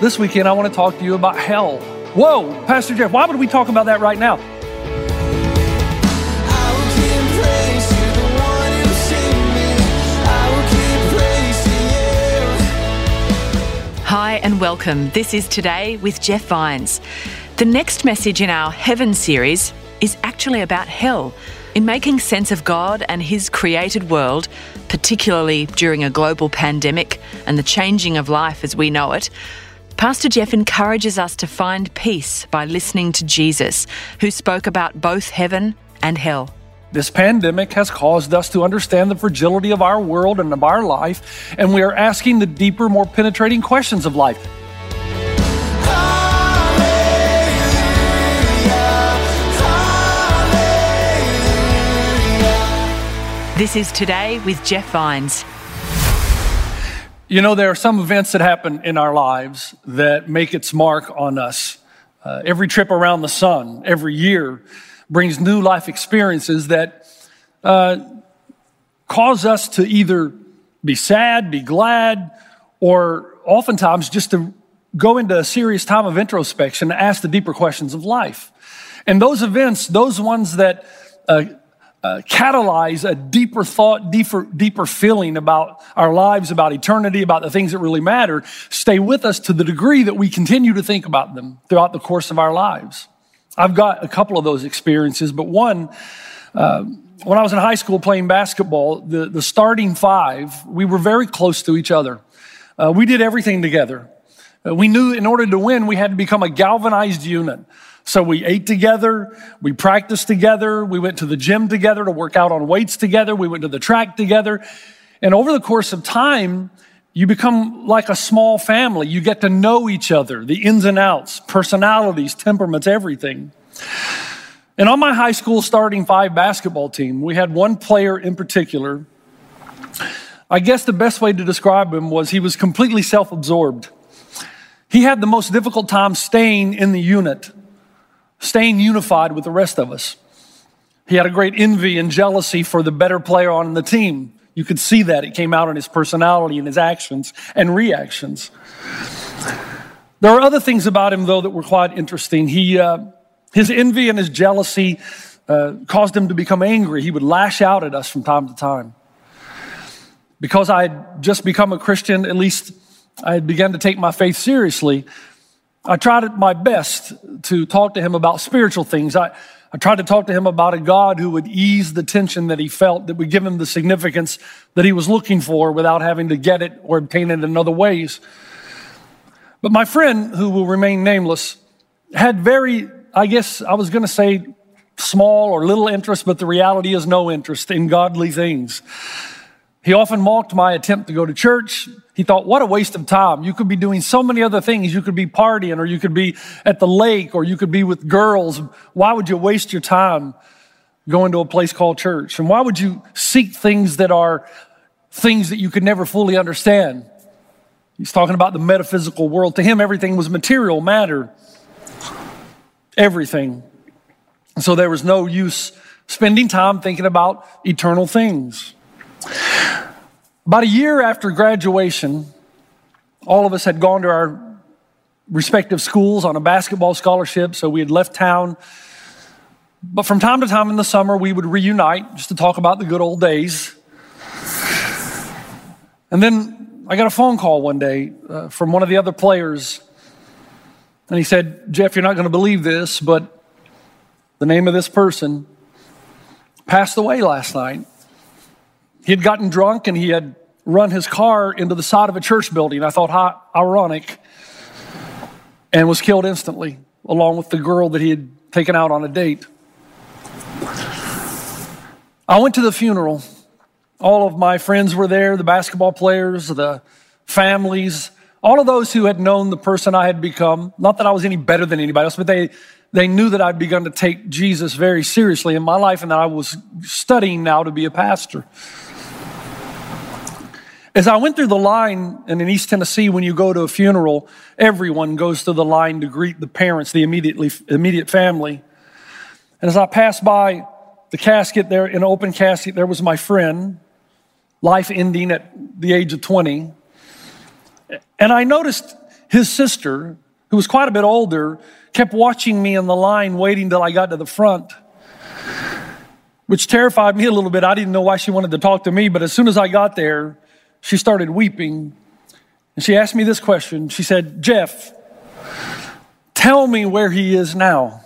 This weekend, I want to talk to you about hell. Whoa, Pastor Jeff, why would we talk about that right now? Hi, and welcome. This is Today with Jeff Vines. The next message in our Heaven series is actually about hell. In making sense of God and His created world, particularly during a global pandemic and the changing of life as we know it, Pastor Jeff encourages us to find peace by listening to Jesus, who spoke about both heaven and hell. This pandemic has caused us to understand the fragility of our world and of our life, and we are asking the deeper, more penetrating questions of life. This is Today with Jeff Vines. You know, there are some events that happen in our lives that make its mark on us. Uh, every trip around the sun, every year, brings new life experiences that uh, cause us to either be sad, be glad, or oftentimes just to go into a serious time of introspection and ask the deeper questions of life. And those events, those ones that uh, uh, catalyze a deeper thought, deeper, deeper feeling about our lives, about eternity, about the things that really matter, stay with us to the degree that we continue to think about them throughout the course of our lives. I've got a couple of those experiences, but one, uh, when I was in high school playing basketball, the, the starting five, we were very close to each other. Uh, we did everything together. Uh, we knew in order to win, we had to become a galvanized unit. So we ate together, we practiced together, we went to the gym together to work out on weights together, we went to the track together. And over the course of time, you become like a small family. You get to know each other, the ins and outs, personalities, temperaments, everything. And on my high school starting five basketball team, we had one player in particular. I guess the best way to describe him was he was completely self absorbed. He had the most difficult time staying in the unit, staying unified with the rest of us. He had a great envy and jealousy for the better player on the team. You could see that. It came out in his personality and his actions and reactions. There are other things about him, though, that were quite interesting. He, uh, his envy and his jealousy uh, caused him to become angry. He would lash out at us from time to time. Because I had just become a Christian, at least I had begun to take my faith seriously, I tried my best to talk to him about spiritual things. I, I tried to talk to him about a God who would ease the tension that he felt, that would give him the significance that he was looking for without having to get it or obtain it in other ways. But my friend, who will remain nameless, had very, I guess I was going to say small or little interest, but the reality is no interest in godly things. He often mocked my attempt to go to church. He thought, what a waste of time. You could be doing so many other things. You could be partying, or you could be at the lake, or you could be with girls. Why would you waste your time going to a place called church? And why would you seek things that are things that you could never fully understand? He's talking about the metaphysical world. To him, everything was material, matter, everything. So there was no use spending time thinking about eternal things. About a year after graduation, all of us had gone to our respective schools on a basketball scholarship, so we had left town. But from time to time in the summer, we would reunite just to talk about the good old days. And then I got a phone call one day uh, from one of the other players, and he said, Jeff, you're not going to believe this, but the name of this person passed away last night. He had gotten drunk and he had run his car into the side of a church building. I thought, how ironic. And was killed instantly, along with the girl that he had taken out on a date. I went to the funeral. All of my friends were there the basketball players, the families, all of those who had known the person I had become, not that I was any better than anybody else, but they, they knew that I'd begun to take Jesus very seriously in my life and that I was studying now to be a pastor. As I went through the line, and in East Tennessee, when you go to a funeral, everyone goes to the line to greet the parents, the immediately, immediate family. And as I passed by the casket there, in an open casket, there was my friend, life ending at the age of 20. And I noticed his sister, who was quite a bit older, kept watching me in the line, waiting till I got to the front, which terrified me a little bit. I didn't know why she wanted to talk to me, but as soon as I got there, she started weeping. And she asked me this question. She said, Jeff, tell me where he is now.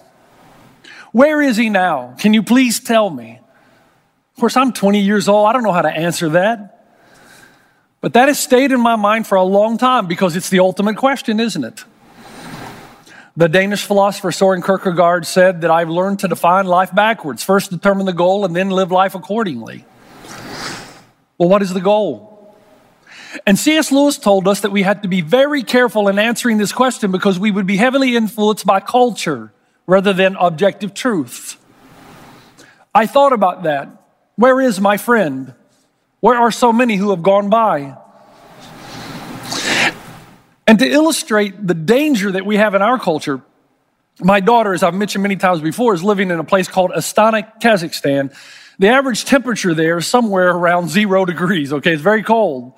Where is he now? Can you please tell me? Of course, I'm 20 years old. I don't know how to answer that. But that has stayed in my mind for a long time because it's the ultimate question, isn't it? The Danish philosopher Soren Kierkegaard said that I've learned to define life backwards. First determine the goal and then live life accordingly. Well, what is the goal? And C.S. Lewis told us that we had to be very careful in answering this question because we would be heavily influenced by culture rather than objective truth. I thought about that. Where is my friend? Where are so many who have gone by? And to illustrate the danger that we have in our culture, my daughter, as I've mentioned many times before, is living in a place called Astana, Kazakhstan. The average temperature there is somewhere around zero degrees, okay? It's very cold.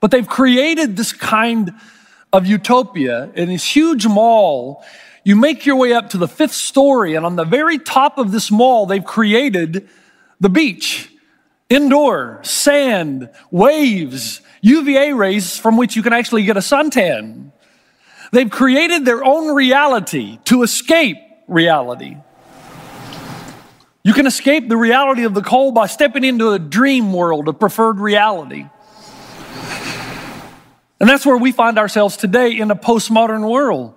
But they've created this kind of utopia in this huge mall. You make your way up to the fifth story, and on the very top of this mall, they've created the beach. Indoor, sand, waves, UVA rays from which you can actually get a suntan. They've created their own reality to escape reality. You can escape the reality of the cold by stepping into a dream world, a preferred reality. And that's where we find ourselves today in a postmodern world.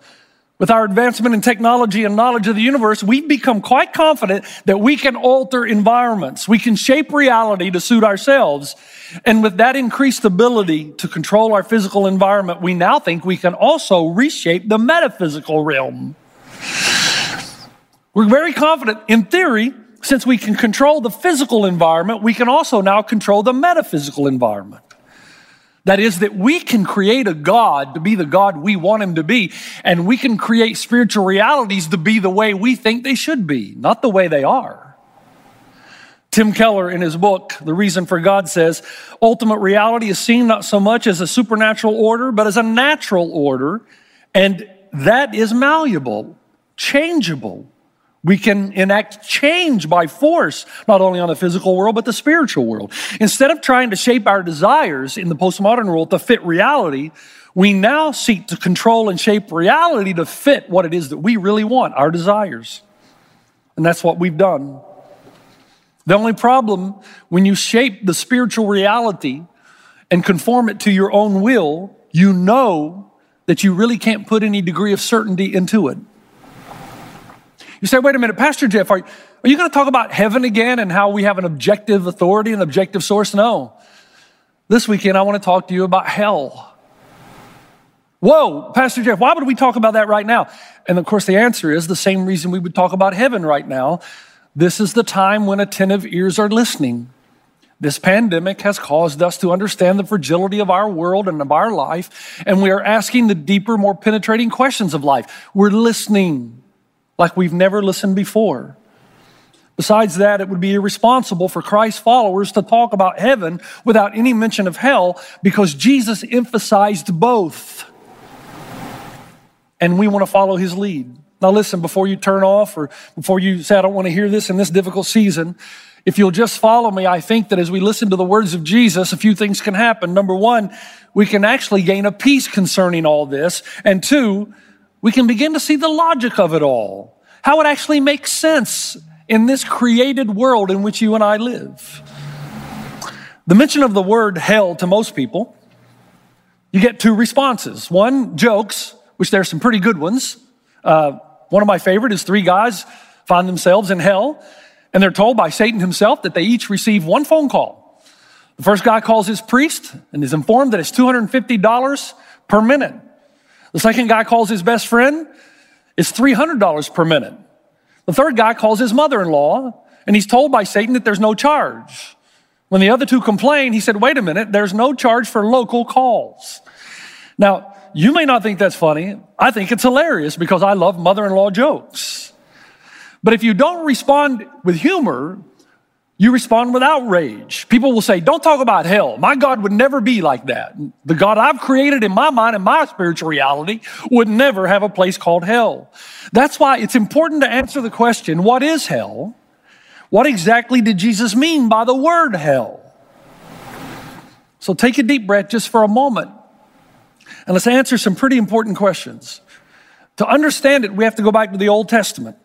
With our advancement in technology and knowledge of the universe, we've become quite confident that we can alter environments. We can shape reality to suit ourselves. And with that increased ability to control our physical environment, we now think we can also reshape the metaphysical realm. We're very confident in theory, since we can control the physical environment, we can also now control the metaphysical environment. That is, that we can create a God to be the God we want him to be, and we can create spiritual realities to be the way we think they should be, not the way they are. Tim Keller, in his book, The Reason for God, says ultimate reality is seen not so much as a supernatural order, but as a natural order, and that is malleable, changeable, we can enact change by force, not only on the physical world, but the spiritual world. Instead of trying to shape our desires in the postmodern world to fit reality, we now seek to control and shape reality to fit what it is that we really want, our desires. And that's what we've done. The only problem when you shape the spiritual reality and conform it to your own will, you know that you really can't put any degree of certainty into it. You say, wait a minute, Pastor Jeff, are, are you going to talk about heaven again and how we have an objective authority, an objective source? No. This weekend, I want to talk to you about hell. Whoa, Pastor Jeff, why would we talk about that right now? And of course, the answer is the same reason we would talk about heaven right now. This is the time when attentive ears are listening. This pandemic has caused us to understand the fragility of our world and of our life, and we are asking the deeper, more penetrating questions of life. We're listening like we've never listened before. Besides that, it would be irresponsible for Christ's followers to talk about heaven without any mention of hell because Jesus emphasized both. And we want to follow his lead. Now, listen, before you turn off or before you say, I don't want to hear this in this difficult season, if you'll just follow me, I think that as we listen to the words of Jesus, a few things can happen. Number one, we can actually gain a peace concerning all this. And two, we can begin to see the logic of it all, how it actually makes sense in this created world in which you and I live. The mention of the word hell to most people, you get two responses. One, jokes, which there's some pretty good ones. Uh, one of my favorite is three guys find themselves in hell, and they're told by Satan himself that they each receive one phone call. The first guy calls his priest and is informed that it's $250 per minute. The second guy calls his best friend, it's $300 per minute. The third guy calls his mother in law, and he's told by Satan that there's no charge. When the other two complain, he said, Wait a minute, there's no charge for local calls. Now, you may not think that's funny. I think it's hilarious because I love mother in law jokes. But if you don't respond with humor, you respond with outrage. People will say, Don't talk about hell. My God would never be like that. The God I've created in my mind and my spiritual reality would never have a place called hell. That's why it's important to answer the question what is hell? What exactly did Jesus mean by the word hell? So take a deep breath just for a moment and let's answer some pretty important questions. To understand it, we have to go back to the Old Testament.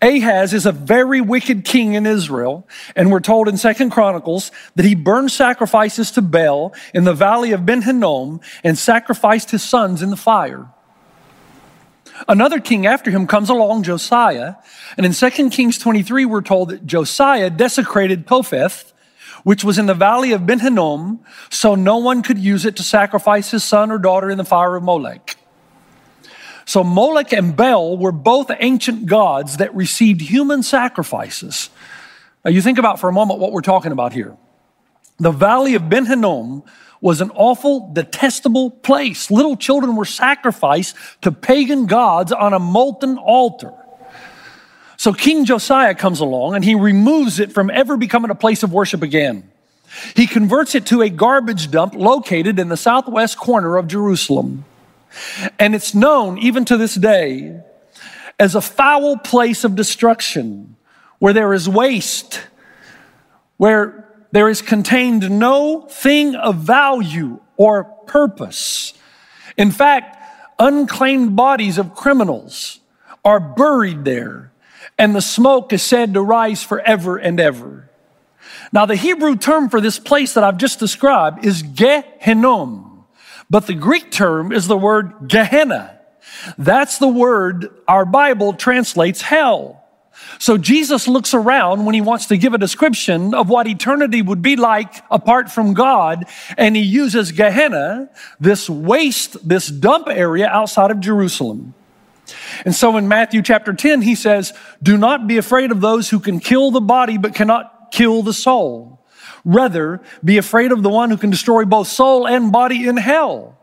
Ahaz is a very wicked king in Israel, and we're told in Second Chronicles that he burned sacrifices to Baal in the valley of Ben Hinnom and sacrificed his sons in the fire. Another king after him comes along, Josiah, and in 2 Kings 23, we're told that Josiah desecrated Topheth, which was in the valley of Ben Hinnom, so no one could use it to sacrifice his son or daughter in the fire of Molech. So Molech and Baal were both ancient gods that received human sacrifices. Now you think about for a moment what we're talking about here. The valley of Ben Hinnom was an awful, detestable place. Little children were sacrificed to pagan gods on a molten altar. So King Josiah comes along and he removes it from ever becoming a place of worship again. He converts it to a garbage dump located in the southwest corner of Jerusalem. And it's known even to this day as a foul place of destruction where there is waste, where there is contained no thing of value or purpose. In fact, unclaimed bodies of criminals are buried there, and the smoke is said to rise forever and ever. Now, the Hebrew term for this place that I've just described is Gehinnom. But the Greek term is the word Gehenna. That's the word our Bible translates hell. So Jesus looks around when he wants to give a description of what eternity would be like apart from God, and he uses Gehenna, this waste, this dump area outside of Jerusalem. And so in Matthew chapter 10, he says, Do not be afraid of those who can kill the body but cannot kill the soul. Rather, be afraid of the one who can destroy both soul and body in hell.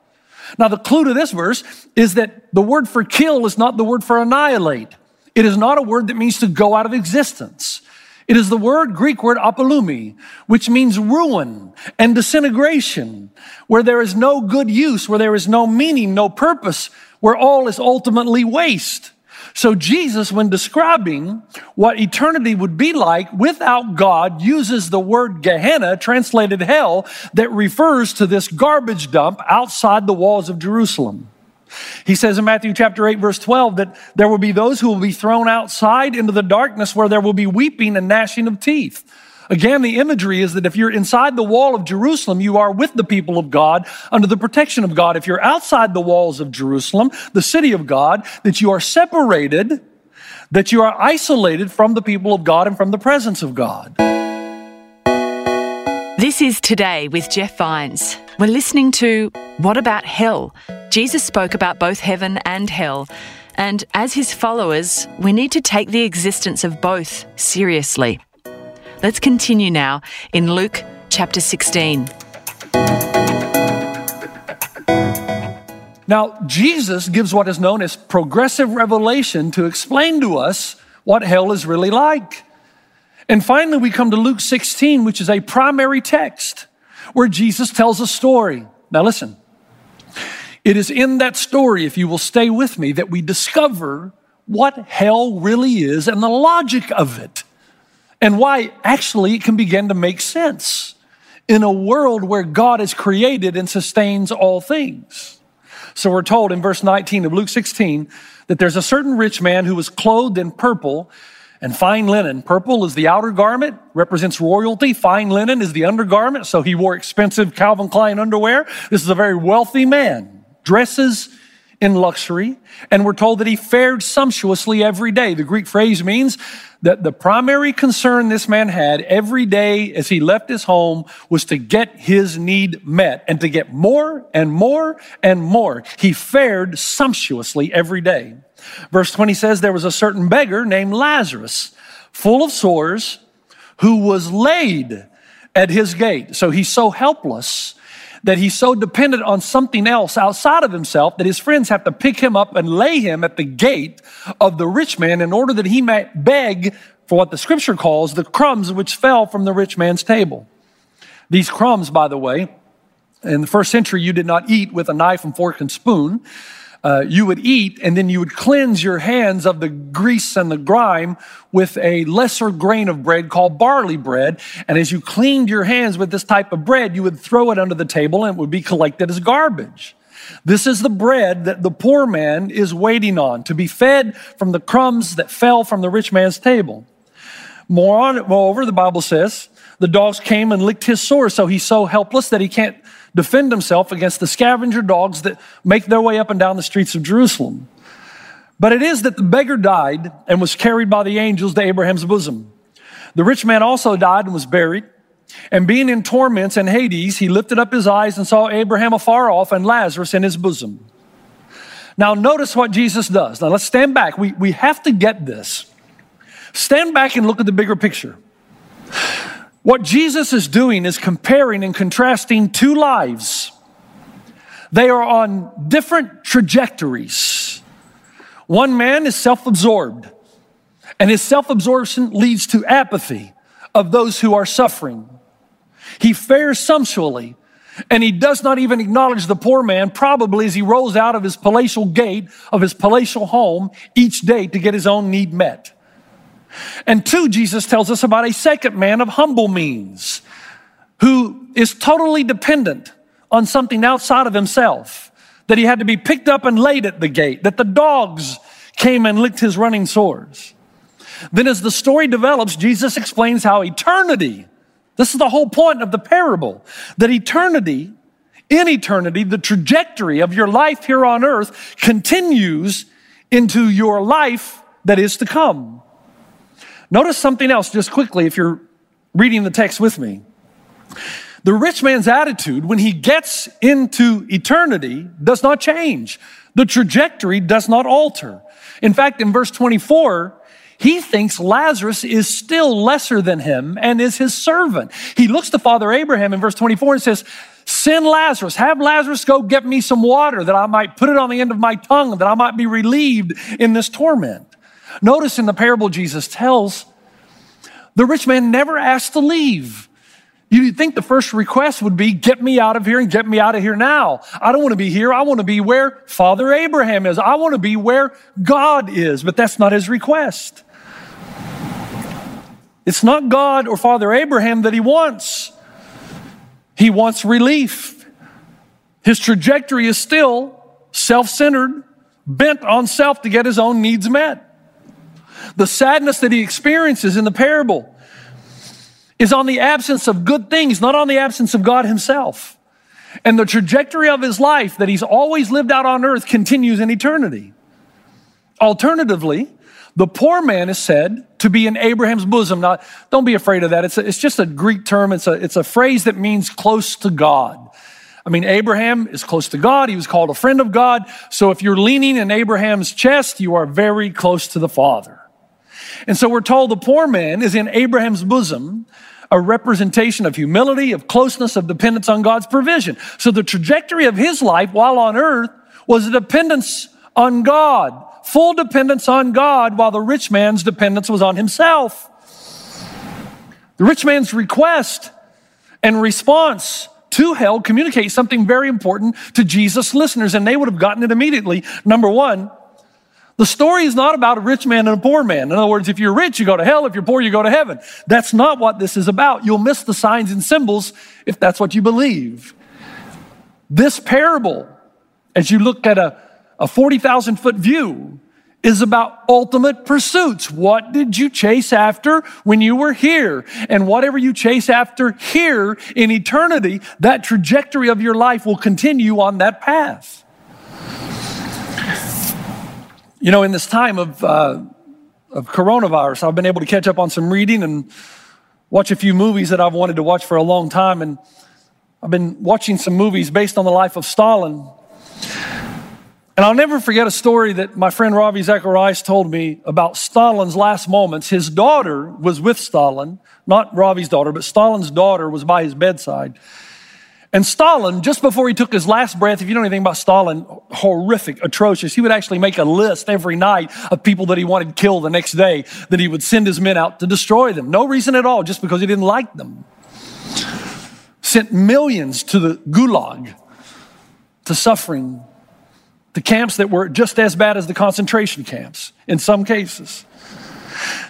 Now, the clue to this verse is that the word for kill is not the word for annihilate. It is not a word that means to go out of existence. It is the word, Greek word apolumi, which means ruin and disintegration, where there is no good use, where there is no meaning, no purpose, where all is ultimately waste. So Jesus, when describing what eternity would be like without God, uses the word Gehenna, translated hell, that refers to this garbage dump outside the walls of Jerusalem. He says in Matthew chapter 8 verse 12 that there will be those who will be thrown outside into the darkness where there will be weeping and gnashing of teeth. Again, the imagery is that if you're inside the wall of Jerusalem, you are with the people of God under the protection of God. If you're outside the walls of Jerusalem, the city of God, that you are separated, that you are isolated from the people of God and from the presence of God. This is Today with Jeff Vines. We're listening to What About Hell? Jesus spoke about both heaven and hell. And as his followers, we need to take the existence of both seriously. Let's continue now in Luke chapter 16. Now, Jesus gives what is known as progressive revelation to explain to us what hell is really like. And finally, we come to Luke 16, which is a primary text where Jesus tells a story. Now, listen, it is in that story, if you will stay with me, that we discover what hell really is and the logic of it and why actually it can begin to make sense in a world where God has created and sustains all things. So we're told in verse 19 of Luke 16 that there's a certain rich man who was clothed in purple and fine linen. Purple is the outer garment, represents royalty. Fine linen is the undergarment, so he wore expensive Calvin Klein underwear. This is a very wealthy man, dresses in luxury, and we're told that he fared sumptuously every day. The Greek phrase means that the primary concern this man had every day as he left his home was to get his need met and to get more and more and more. He fared sumptuously every day. Verse 20 says there was a certain beggar named Lazarus, full of sores, who was laid at his gate. So he's so helpless that he's so dependent on something else outside of himself that his friends have to pick him up and lay him at the gate of the rich man in order that he might beg for what the scripture calls the crumbs which fell from the rich man's table. These crumbs, by the way, in the first century, you did not eat with a knife and fork and spoon uh, you would eat and then you would cleanse your hands of the grease and the grime with a lesser grain of bread called barley bread. And as you cleaned your hands with this type of bread, you would throw it under the table and it would be collected as garbage. This is the bread that the poor man is waiting on to be fed from the crumbs that fell from the rich man's table. Moreover, the Bible says the dogs came and licked his sores, so he's so helpless that he can't defend himself against the scavenger dogs that make their way up and down the streets of Jerusalem. But it is that the beggar died and was carried by the angels to Abraham's bosom. The rich man also died and was buried. And being in torments in Hades, he lifted up his eyes and saw Abraham afar off and Lazarus in his bosom. Now, notice what Jesus does. Now, let's stand back. We, we have to get this. Stand back and look at the bigger picture. What Jesus is doing is comparing and contrasting two lives. They are on different trajectories. One man is self absorbed, and his self absorption leads to apathy of those who are suffering. He fares sumptuously, and he does not even acknowledge the poor man, probably as he rolls out of his palatial gate of his palatial home each day to get his own need met. And two, Jesus tells us about a second man of humble means who is totally dependent on something outside of himself, that he had to be picked up and laid at the gate, that the dogs came and licked his running sores. Then, as the story develops, Jesus explains how eternity, this is the whole point of the parable, that eternity, in eternity, the trajectory of your life here on earth continues into your life that is to come. Notice something else just quickly if you're reading the text with me. The rich man's attitude when he gets into eternity does not change. The trajectory does not alter. In fact, in verse 24, he thinks Lazarus is still lesser than him and is his servant. He looks to Father Abraham in verse 24 and says, Send Lazarus, have Lazarus go get me some water that I might put it on the end of my tongue, that I might be relieved in this torment. Notice in the parable Jesus tells, the rich man never asked to leave. You'd think the first request would be, get me out of here and get me out of here now. I don't want to be here. I want to be where Father Abraham is. I want to be where God is. But that's not his request. It's not God or Father Abraham that he wants. He wants relief. His trajectory is still self centered, bent on self to get his own needs met. The sadness that he experiences in the parable is on the absence of good things, not on the absence of God himself. And the trajectory of his life that he's always lived out on earth continues in eternity. Alternatively, the poor man is said to be in Abraham's bosom. Now, don't be afraid of that. It's, a, it's just a Greek term. It's a, it's a phrase that means close to God. I mean, Abraham is close to God. He was called a friend of God. So if you're leaning in Abraham's chest, you are very close to the Father. And so we're told the poor man is in Abraham's bosom, a representation of humility, of closeness, of dependence on God's provision. So the trajectory of his life while on earth was a dependence on God, full dependence on God, while the rich man's dependence was on himself. The rich man's request and response to hell communicate something very important to Jesus' listeners, and they would have gotten it immediately. Number one, the story is not about a rich man and a poor man. In other words, if you're rich, you go to hell. If you're poor, you go to heaven. That's not what this is about. You'll miss the signs and symbols if that's what you believe. This parable, as you look at a, a 40,000 foot view, is about ultimate pursuits. What did you chase after when you were here? And whatever you chase after here in eternity, that trajectory of your life will continue on that path. You know, in this time of, uh, of coronavirus, I've been able to catch up on some reading and watch a few movies that I've wanted to watch for a long time. And I've been watching some movies based on the life of Stalin. And I'll never forget a story that my friend Ravi Zacharias told me about Stalin's last moments. His daughter was with Stalin, not Ravi's daughter, but Stalin's daughter was by his bedside. And Stalin, just before he took his last breath, if you know anything about Stalin, horrific, atrocious, he would actually make a list every night of people that he wanted killed the next day, that he would send his men out to destroy them. No reason at all, just because he didn't like them. Sent millions to the gulag, to suffering, to camps that were just as bad as the concentration camps in some cases.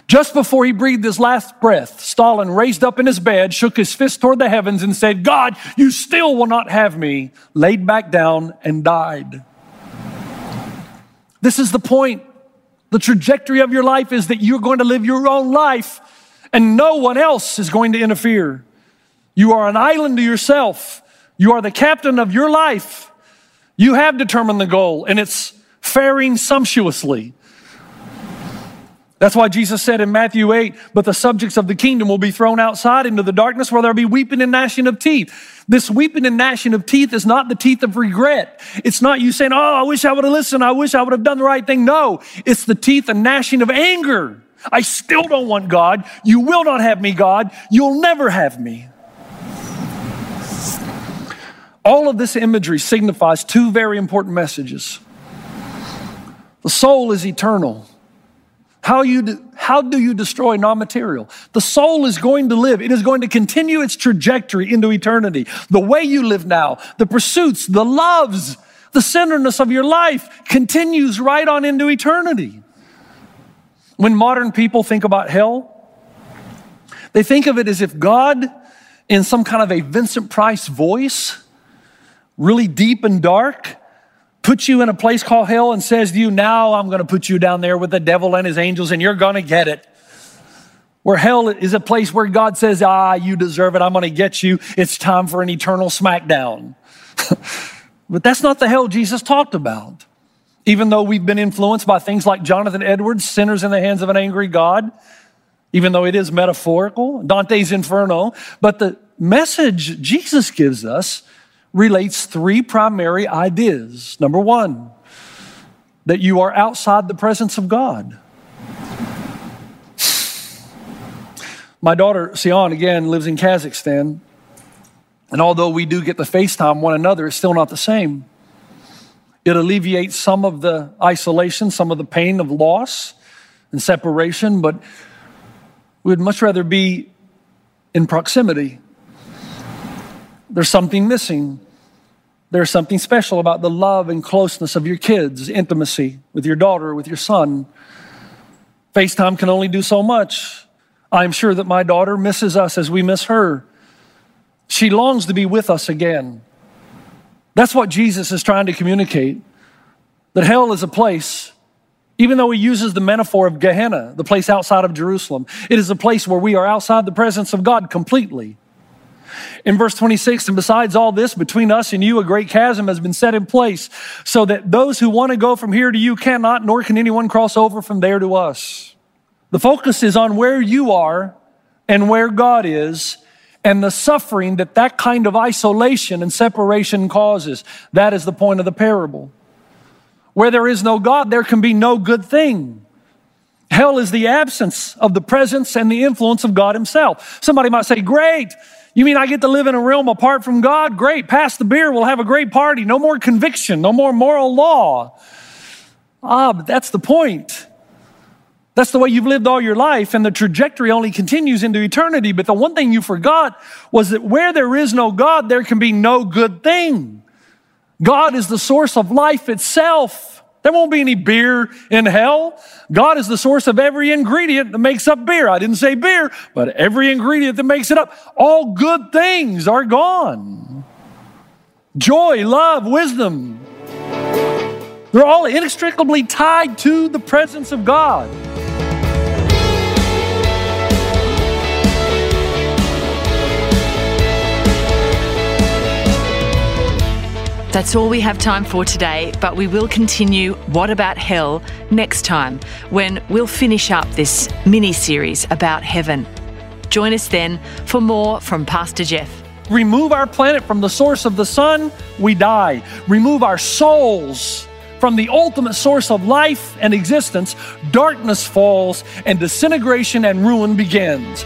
Just before he breathed his last breath, Stalin raised up in his bed, shook his fist toward the heavens, and said, God, you still will not have me, laid back down and died. This is the point. The trajectory of your life is that you're going to live your own life and no one else is going to interfere. You are an island to yourself. You are the captain of your life. You have determined the goal and it's faring sumptuously. That's why Jesus said in Matthew 8, but the subjects of the kingdom will be thrown outside into the darkness where there'll be weeping and gnashing of teeth. This weeping and gnashing of teeth is not the teeth of regret. It's not you saying, Oh, I wish I would have listened. I wish I would have done the right thing. No, it's the teeth and gnashing of anger. I still don't want God. You will not have me, God. You'll never have me. All of this imagery signifies two very important messages. The soul is eternal. How, you do, how do you destroy non material? The soul is going to live. It is going to continue its trajectory into eternity. The way you live now, the pursuits, the loves, the centeredness of your life continues right on into eternity. When modern people think about hell, they think of it as if God, in some kind of a Vincent Price voice, really deep and dark, puts you in a place called hell and says to you, Now I'm going to put you down there with the devil and his angels, and you're going to get it. Where hell is a place where God says, Ah, you deserve it. I'm going to get you. It's time for an eternal smackdown. but that's not the hell Jesus talked about. Even though we've been influenced by things like Jonathan Edwards, Sinners in the Hands of an Angry God, even though it is metaphorical, Dante's Inferno, but the message Jesus gives us relates three primary ideas. Number one, that you are outside the presence of God. My daughter, Sion, again, lives in Kazakhstan. And although we do get to FaceTime one another, it's still not the same. It alleviates some of the isolation, some of the pain of loss and separation, but we would much rather be in proximity there's something missing. There's something special about the love and closeness of your kids, intimacy with your daughter, with your son. FaceTime can only do so much. I'm sure that my daughter misses us as we miss her. She longs to be with us again. That's what Jesus is trying to communicate that hell is a place, even though he uses the metaphor of Gehenna, the place outside of Jerusalem, it is a place where we are outside the presence of God completely. In verse 26, and besides all this, between us and you, a great chasm has been set in place, so that those who want to go from here to you cannot, nor can anyone cross over from there to us. The focus is on where you are and where God is, and the suffering that that kind of isolation and separation causes. That is the point of the parable. Where there is no God, there can be no good thing. Hell is the absence of the presence and the influence of God Himself. Somebody might say, Great, you mean I get to live in a realm apart from God? Great. Pass the beer. We'll have a great party. No more conviction. No more moral law. Ah, but that's the point. That's the way you've lived all your life, and the trajectory only continues into eternity. But the one thing you forgot was that where there is no God, there can be no good thing. God is the source of life itself. There won't be any beer in hell. God is the source of every ingredient that makes up beer. I didn't say beer, but every ingredient that makes it up. All good things are gone. Joy, love, wisdom. They're all inextricably tied to the presence of God. That's all we have time for today, but we will continue What About Hell next time when we'll finish up this mini series about heaven. Join us then for more from Pastor Jeff. Remove our planet from the source of the sun, we die. Remove our souls from the ultimate source of life and existence, darkness falls and disintegration and ruin begins.